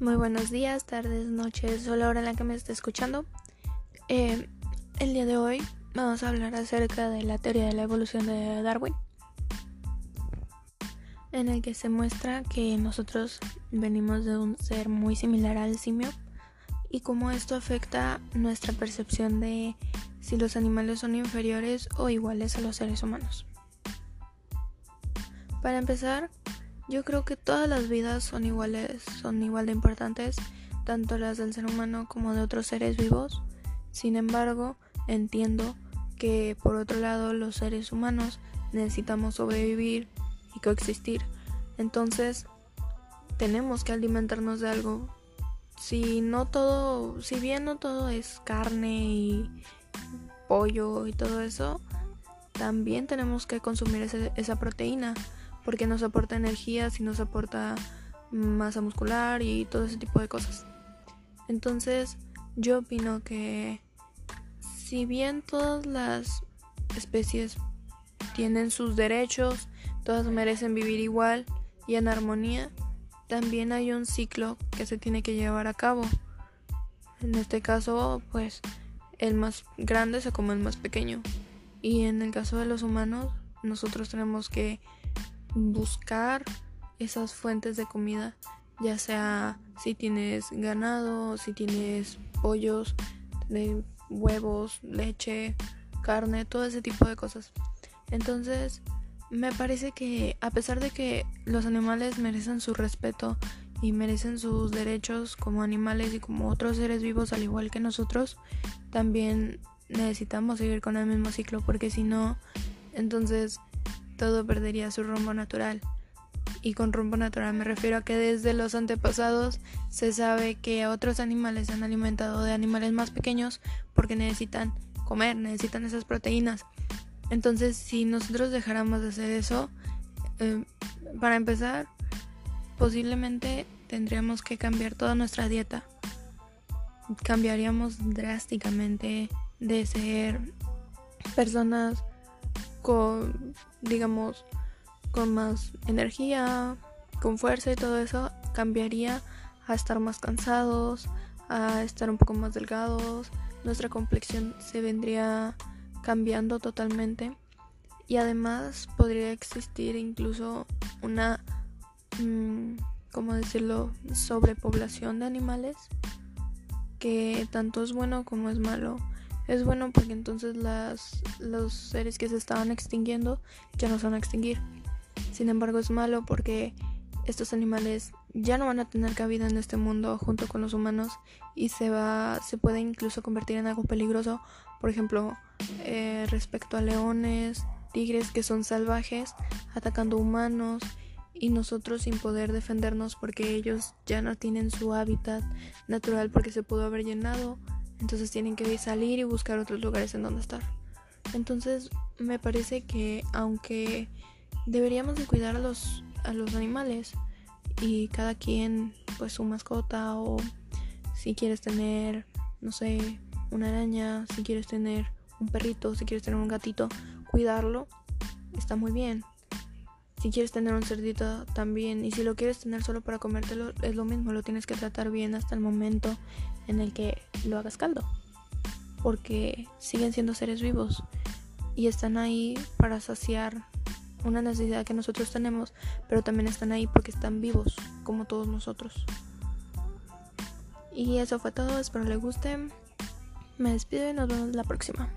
Muy buenos días, tardes, noches o la hora en la que me esté escuchando. Eh, el día de hoy vamos a hablar acerca de la teoría de la evolución de Darwin, en el que se muestra que nosotros venimos de un ser muy similar al simio y cómo esto afecta nuestra percepción de si los animales son inferiores o iguales a los seres humanos. Para empezar, yo creo que todas las vidas son iguales, son igual de importantes, tanto las del ser humano como de otros seres vivos. Sin embargo, entiendo que por otro lado los seres humanos necesitamos sobrevivir y coexistir. Entonces, tenemos que alimentarnos de algo. Si no todo, si bien no todo es carne y pollo y todo eso, también tenemos que consumir esa proteína porque nos aporta energía, si nos aporta masa muscular y todo ese tipo de cosas. Entonces, yo opino que si bien todas las especies tienen sus derechos, todas merecen vivir igual y en armonía, también hay un ciclo que se tiene que llevar a cabo. En este caso, pues el más grande se come el más pequeño. Y en el caso de los humanos, nosotros tenemos que buscar esas fuentes de comida, ya sea si tienes ganado, si tienes pollos, de huevos, leche, carne, todo ese tipo de cosas. Entonces, me parece que a pesar de que los animales merecen su respeto y merecen sus derechos como animales y como otros seres vivos al igual que nosotros, también necesitamos seguir con el mismo ciclo porque si no, entonces todo perdería su rumbo natural. Y con rumbo natural me refiero a que desde los antepasados se sabe que otros animales se han alimentado de animales más pequeños porque necesitan comer, necesitan esas proteínas. Entonces, si nosotros dejáramos de hacer eso, eh, para empezar, posiblemente tendríamos que cambiar toda nuestra dieta. Cambiaríamos drásticamente de ser personas con, digamos, con más energía, con fuerza y todo eso, cambiaría a estar más cansados, a estar un poco más delgados, nuestra complexión se vendría cambiando totalmente y además podría existir incluso una, mm, ¿cómo decirlo?, sobrepoblación de animales que tanto es bueno como es malo es bueno porque entonces las, los seres que se estaban extinguiendo ya no se van a extinguir. Sin embargo es malo porque estos animales ya no van a tener cabida en este mundo junto con los humanos y se va se puede incluso convertir en algo peligroso por ejemplo eh, respecto a leones tigres que son salvajes atacando humanos y nosotros sin poder defendernos porque ellos ya no tienen su hábitat natural porque se pudo haber llenado entonces tienen que salir y buscar otros lugares en donde estar. Entonces me parece que aunque deberíamos de cuidar a los, a los animales y cada quien pues su mascota o si quieres tener, no sé, una araña, si quieres tener un perrito, si quieres tener un gatito, cuidarlo está muy bien. Si quieres tener un cerdito también y si lo quieres tener solo para comértelo es lo mismo, lo tienes que tratar bien hasta el momento en el que lo hagas caldo. Porque siguen siendo seres vivos y están ahí para saciar una necesidad que nosotros tenemos, pero también están ahí porque están vivos, como todos nosotros. Y eso fue todo, espero les guste. Me despido y nos vemos la próxima.